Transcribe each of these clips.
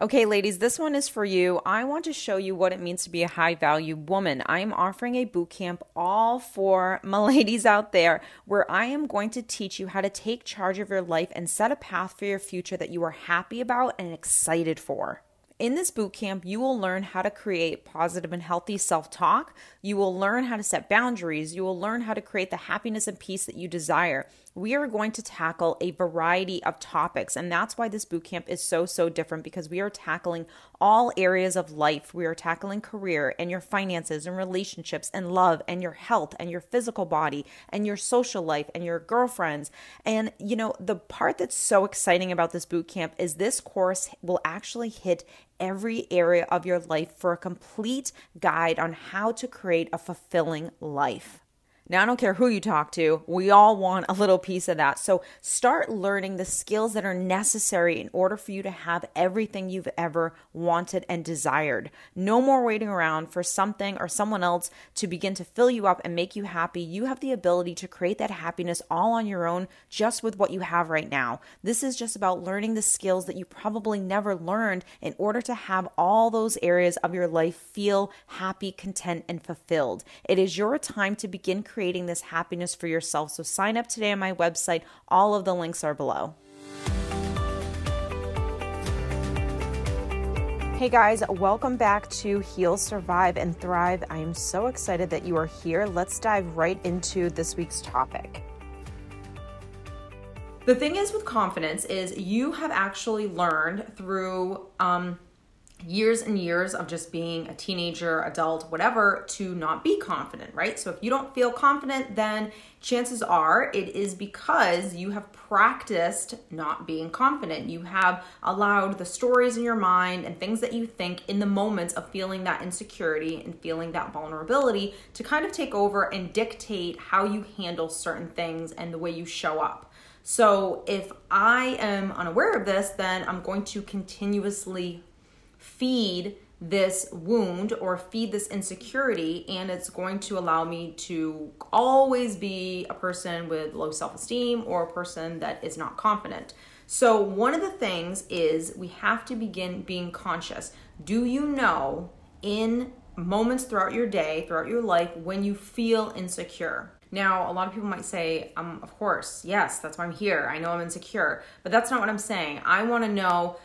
Okay, ladies, this one is for you. I want to show you what it means to be a high value woman. I am offering a boot camp all for my ladies out there where I am going to teach you how to take charge of your life and set a path for your future that you are happy about and excited for. In this boot camp, you will learn how to create positive and healthy self talk. You will learn how to set boundaries. You will learn how to create the happiness and peace that you desire we are going to tackle a variety of topics. And that's why this boot camp is so, so different because we are tackling all areas of life. We are tackling career and your finances and relationships and love and your health and your physical body and your social life and your girlfriends. And, you know, the part that's so exciting about this boot camp is this course will actually hit every area of your life for a complete guide on how to create a fulfilling life. Now, I don't care who you talk to, we all want a little piece of that. So, start learning the skills that are necessary in order for you to have everything you've ever wanted and desired. No more waiting around for something or someone else to begin to fill you up and make you happy. You have the ability to create that happiness all on your own just with what you have right now. This is just about learning the skills that you probably never learned in order to have all those areas of your life feel happy, content, and fulfilled. It is your time to begin creating creating this happiness for yourself. So sign up today on my website. All of the links are below. Hey guys, welcome back to Heal, Survive, and Thrive. I am so excited that you are here. Let's dive right into this week's topic. The thing is with confidence is you have actually learned through um, years and years of just being a teenager, adult, whatever, to not be confident, right? So if you don't feel confident, then chances are it is because you have practiced not being confident. You have allowed the stories in your mind and things that you think in the moments of feeling that insecurity and feeling that vulnerability to kind of take over and dictate how you handle certain things and the way you show up. So if I am unaware of this, then I'm going to continuously feed this wound or feed this insecurity and it's going to allow me to always be a person with low self-esteem or a person that is not confident. So one of the things is we have to begin being conscious. Do you know in moments throughout your day, throughout your life when you feel insecure? Now, a lot of people might say, um, of course, yes, that's why I'm here. I know I'm insecure. But that's not what I'm saying. I want to know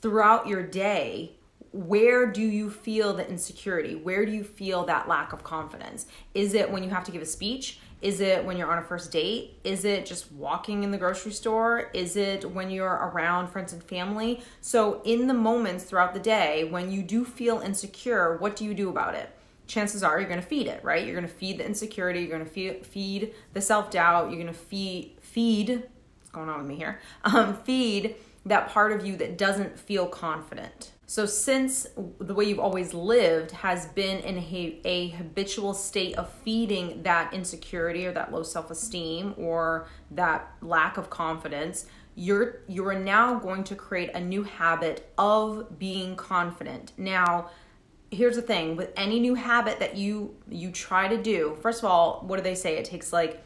throughout your day where do you feel the insecurity? Where do you feel that lack of confidence? Is it when you have to give a speech? Is it when you're on a first date? Is it just walking in the grocery store? Is it when you're around friends and family? So, in the moments throughout the day when you do feel insecure, what do you do about it? Chances are you're going to feed it, right? You're going to feed the insecurity, you're going to feed, the self doubt, you're going to feed, feed, what's going on with me here? Um, feed that part of you that doesn't feel confident. So, since the way you've always lived has been in a, a habitual state of feeding that insecurity or that low self esteem or that lack of confidence, you're you're now going to create a new habit of being confident. Now, here's the thing: with any new habit that you you try to do, first of all, what do they say? It takes like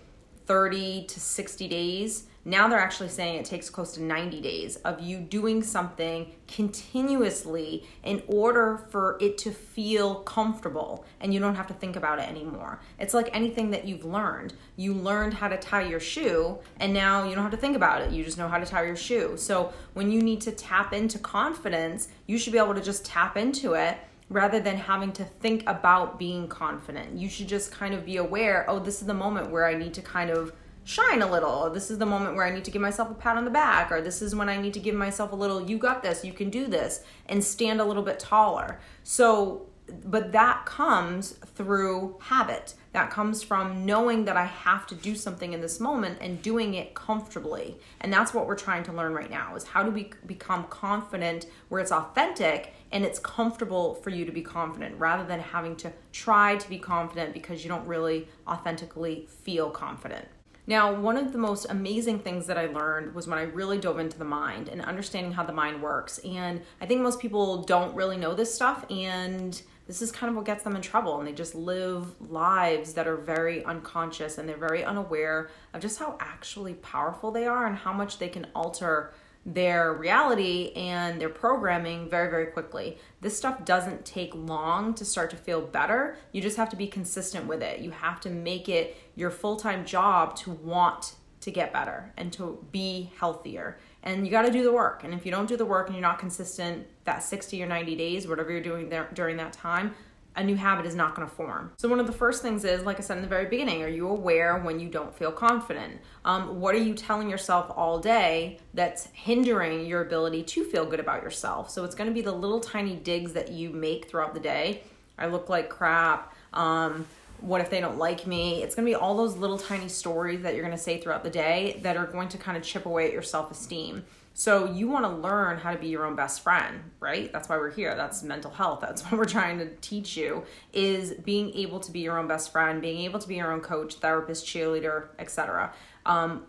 30 to 60 days now they're actually saying it takes close to 90 days of you doing something continuously in order for it to feel comfortable and you don't have to think about it anymore. It's like anything that you've learned. You learned how to tie your shoe and now you don't have to think about it. You just know how to tie your shoe. So when you need to tap into confidence, you should be able to just tap into it rather than having to think about being confident. You should just kind of be aware, oh, this is the moment where I need to kind of shine a little. This is the moment where I need to give myself a pat on the back, or this is when I need to give myself a little, you got this, you can do this, and stand a little bit taller. So, but that comes through habit. That comes from knowing that I have to do something in this moment and doing it comfortably. And that's what we're trying to learn right now is how do we become confident where it's authentic and it's comfortable for you to be confident rather than having to try to be confident because you don't really authentically feel confident. Now, one of the most amazing things that I learned was when I really dove into the mind and understanding how the mind works. And I think most people don't really know this stuff, and this is kind of what gets them in trouble. And they just live lives that are very unconscious and they're very unaware of just how actually powerful they are and how much they can alter their reality and their programming very, very quickly. This stuff doesn't take long to start to feel better. You just have to be consistent with it. You have to make it your full time job to want to get better and to be healthier. And you got to do the work. And if you don't do the work and you're not consistent that 60 or 90 days, whatever you're doing there during that time, a new habit is not going to form. So, one of the first things is, like I said in the very beginning, are you aware when you don't feel confident? Um, what are you telling yourself all day that's hindering your ability to feel good about yourself? So, it's going to be the little tiny digs that you make throughout the day. I look like crap. Um, what if they don't like me? It's going to be all those little tiny stories that you're going to say throughout the day that are going to kind of chip away at your self esteem. So you want to learn how to be your own best friend, right? That's why we're here. That's mental health. That's what we're trying to teach you is being able to be your own best friend, being able to be your own coach, therapist, cheerleader, etc. Um,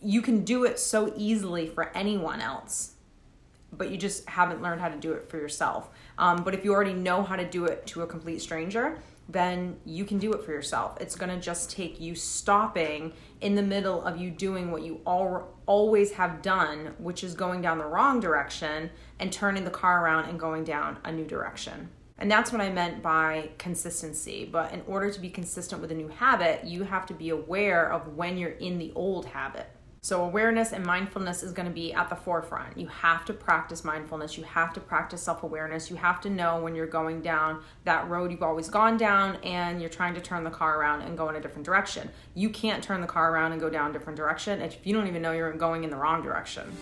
you can do it so easily for anyone else, but you just haven't learned how to do it for yourself. Um, but if you already know how to do it to a complete stranger, then you can do it for yourself. It's going to just take you stopping in the middle of you doing what you all, always have done, which is going down the wrong direction and turning the car around and going down a new direction. And that's what I meant by consistency. But in order to be consistent with a new habit, you have to be aware of when you're in the old habit. So, awareness and mindfulness is going to be at the forefront. You have to practice mindfulness. You have to practice self awareness. You have to know when you're going down that road you've always gone down and you're trying to turn the car around and go in a different direction. You can't turn the car around and go down a different direction if you don't even know you're going in the wrong direction.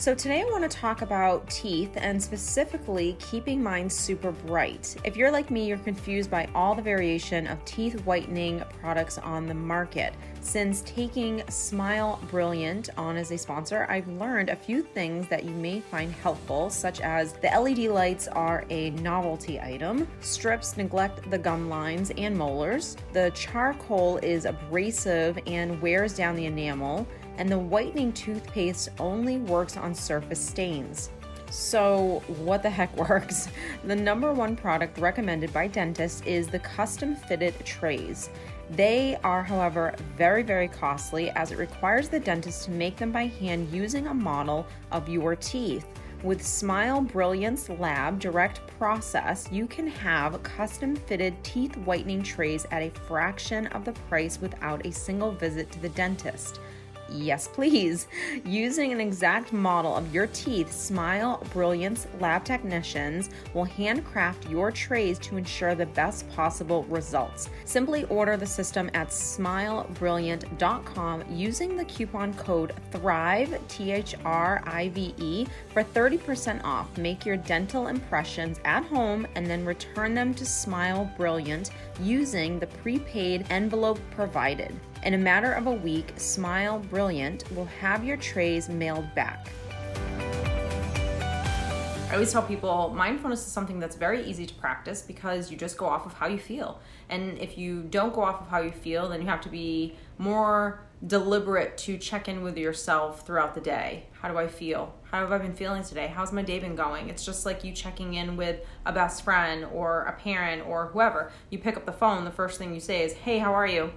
So, today I want to talk about teeth and specifically keeping mine super bright. If you're like me, you're confused by all the variation of teeth whitening products on the market. Since taking Smile Brilliant on as a sponsor, I've learned a few things that you may find helpful, such as the LED lights are a novelty item, strips neglect the gum lines and molars, the charcoal is abrasive and wears down the enamel and the whitening toothpaste only works on surface stains. So, what the heck works? The number one product recommended by dentists is the custom fitted trays. They are, however, very, very costly as it requires the dentist to make them by hand using a model of your teeth. With Smile Brilliant's Lab Direct Process, you can have custom fitted teeth whitening trays at a fraction of the price without a single visit to the dentist. Yes, please. Using an exact model of your teeth, Smile Brilliant's lab technicians will handcraft your trays to ensure the best possible results. Simply order the system at smilebrilliant.com using the coupon code THRIVE, T H R I V E, for 30% off. Make your dental impressions at home and then return them to Smile Brilliant using the prepaid envelope provided. In a matter of a week, Smile Brilliant will have your trays mailed back. I always tell people mindfulness is something that's very easy to practice because you just go off of how you feel. And if you don't go off of how you feel, then you have to be more deliberate to check in with yourself throughout the day. How do I feel? How have I been feeling today? How's my day been going? It's just like you checking in with a best friend or a parent or whoever. You pick up the phone, the first thing you say is, Hey, how are you?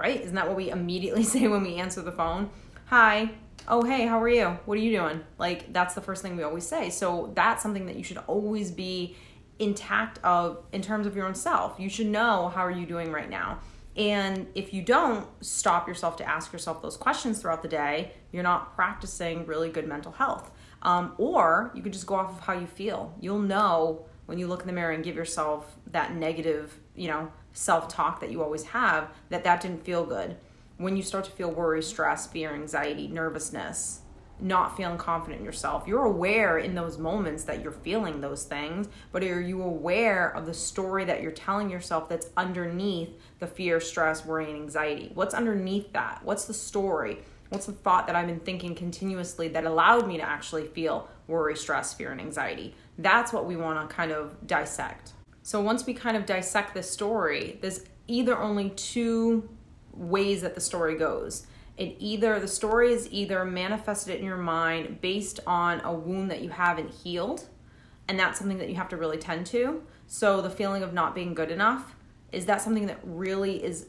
Right? Isn't that what we immediately say when we answer the phone? Hi. Oh, hey, how are you? What are you doing? Like, that's the first thing we always say. So, that's something that you should always be intact of in terms of your own self. You should know how are you doing right now. And if you don't stop yourself to ask yourself those questions throughout the day, you're not practicing really good mental health. Um, or you could just go off of how you feel. You'll know when you look in the mirror and give yourself that negative, you know, self-talk that you always have that that didn't feel good. When you start to feel worry stress fear anxiety nervousness not feeling confident in yourself you're aware in those moments that you're feeling those things but are you aware of the story that you're telling yourself that's underneath the fear stress worry and anxiety? What's underneath that? What's the story? What's the thought that i've been thinking continuously that allowed me to actually feel worry stress fear and anxiety? That's what we want to kind of dissect so once we kind of dissect this story, there's either only two ways that the story goes. It either the story is either manifested in your mind based on a wound that you haven't healed, and that's something that you have to really tend to. So the feeling of not being good enough is that something that really is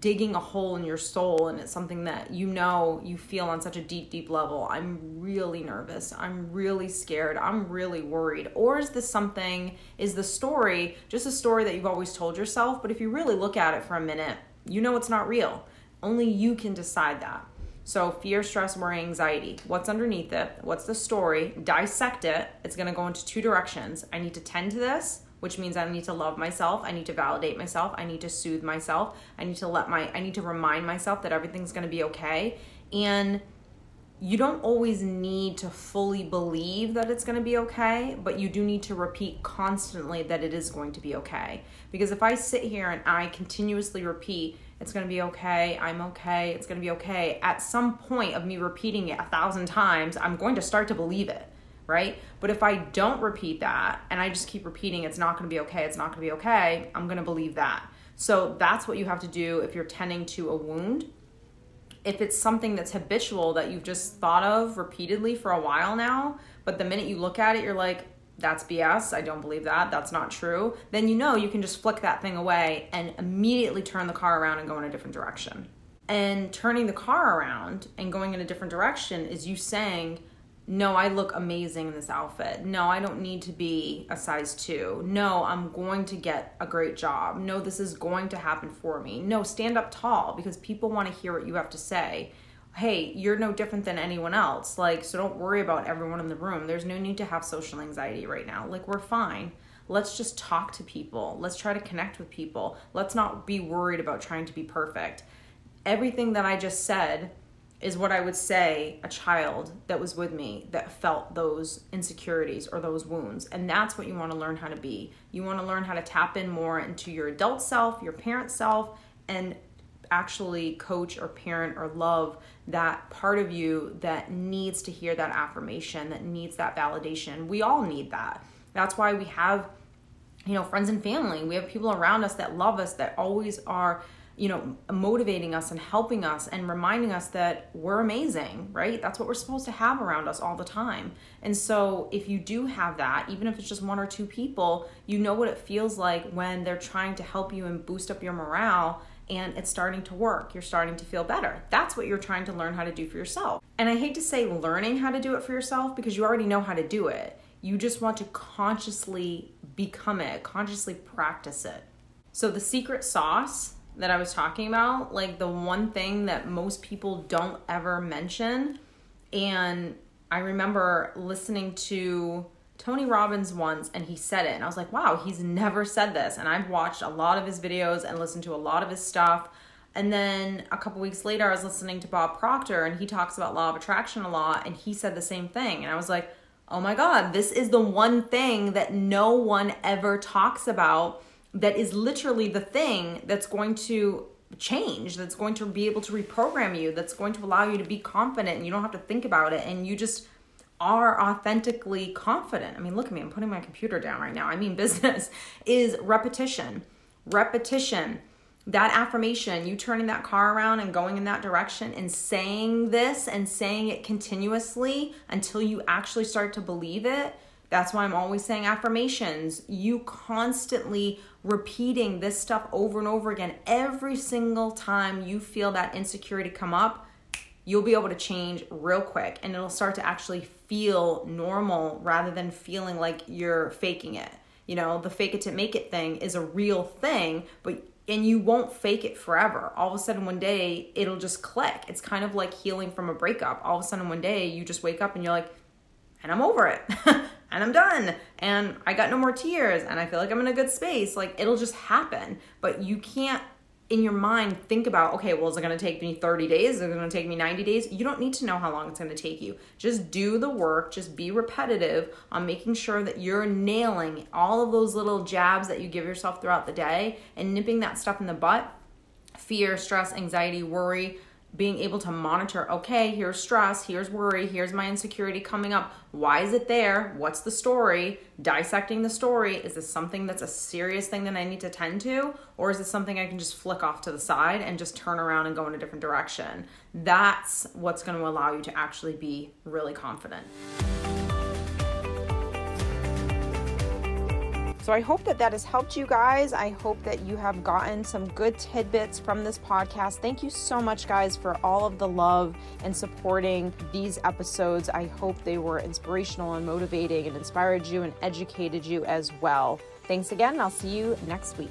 digging a hole in your soul and it's something that you know you feel on such a deep deep level i'm really nervous i'm really scared i'm really worried. Or is this something is the story just a story that you've always told yourself? But if you really look at it for a minute you know it's not real. Only you can decide that. So fear stress worry anxiety what's underneath it? What's the story? Dissect it. It's going to go into two directions. I need to tend to this which means I need to love myself. I need to validate myself. I need to soothe myself. I need to let my, I need to remind myself that everything's going to be okay. And you don't always need to fully believe that it's going to be okay, but you do need to repeat constantly that it is going to be okay. Because if I sit here and I continuously repeat, it's going to be okay, I'm okay, it's going to be okay, at some point of me repeating it a thousand times, I'm going to start to believe it right? But if I don't repeat that and I just keep repeating, it's not gonna be okay, it's not gonna be okay, I'm gonna believe that. So that's what you have to do if you're tending to a wound. If it's something that's habitual that you've just thought of repeatedly for a while now, but the minute you look at it, you're like, that's BS. I don't believe that. That's not true. Then you know you can just flick that thing away and immediately turn the car around and go in a different direction. And turning the car around and going in a different direction is you saying, no, I look amazing in this outfit. No, I don't need to be a size two. No, I'm going to get a great job. No, this is going to happen for me. No, stand up tall because people want to hear what you have to say. Hey, you're no different than anyone else. Like, so don't worry about everyone in the room. There's no need to have social anxiety right now. Like, we're fine. Let's just talk to people. Let's try to connect with people. Let's not be worried about trying to be perfect. Everything that I just said is what I would say a child that was with me that felt those insecurities or those wounds. And that's what you want to learn how to be. You want to learn how to tap in more into your adult self, your parent self, and actually coach or parent or love that part of you that needs to hear that affirmation, that needs that validation. We all need that. That's why we have you know friends and family. We have people around us that love us that always are you know, motivating us and helping us and reminding us that we're amazing, right? That's what we're supposed to have around us all the time. And so, if you do have that, even if it's just one or two people, you know what it feels like when they're trying to help you and boost up your morale and it's starting to work. You're starting to feel better. That's what you're trying to learn how to do for yourself. And I hate to say learning how to do it for yourself because you already know how to do it. You just want to consciously become it, consciously practice it. So, the secret sauce that I was talking about, like the one thing that most people don't ever mention. And I remember listening to Tony Robbins once and he said it, and I was like, wow, he's never said this. And I've watched a lot of his videos and listened to a lot of his stuff. And then a couple weeks later, I was listening to Bob Proctor and he talks about law of attraction a lot, and he said the same thing. And I was like, oh my God, this is the one thing that no one ever talks about that is literally the thing that's going to change, that's going to be able to reprogram you, that's going to allow you to be confident and you don't have to think about it and you just are authentically confident. I mean, look at me, I'm putting my computer down right now. I mean, business is repetition. Repetition. That affirmation, you turning that car around and going in that direction and saying this and saying it continuously until you actually start to believe it. That's why I'm always saying affirmations. You constantly repeating this stuff over and over again every single time you feel that insecurity come up, you'll be able to change real quick and it'll start to actually feel normal rather than feeling like you're faking it. You know, the fake it to make it thing is a real thing, but and you won't fake it forever. All of a sudden one day it'll just click. It's kind of like healing from a breakup. All of a sudden one day you just wake up and you're like, and I'm over it. and I'm done and I got no more tears and I feel like I'm in a good space. Like it'll just happen. But you can't in your mind think about, okay, well, is it to take me 30 days? Is it to take me 90 days? You don't need to know how long it's to take you. Just do the work, just be repetitive on making sure that you're nailing all of those little jabs that you give yourself throughout the day and nipping that stuff in the butt fear, stress, anxiety, worry, being able to monitor okay here's stress here's worry here's my insecurity coming up. Why is it there? What's the story? Dissecting the story is this something that's a serious thing that i need to tend to? Or is it something i can just flick off to the side and just turn around and go in a different direction? That's what's going to allow you to actually be really confident So I hope that that has helped you guys. I hope that you have gotten some good tidbits from this podcast. Thank you so much, guys, for all of the love and supporting these episodes. I hope they were inspirational and motivating and inspired you and educated you as well. Thanks again. I'll see you next week.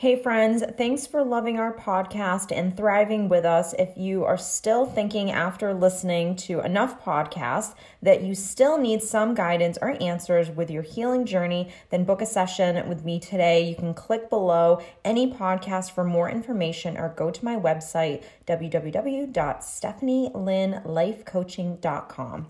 Hey, friends, thanks for loving our podcast and thriving with us. If you are still thinking after listening to enough podcasts that you still need some guidance or answers with your healing journey, then book a session with me today. You can click below any podcast for more information or go to my website, www.stephanielynnlifecoaching.com.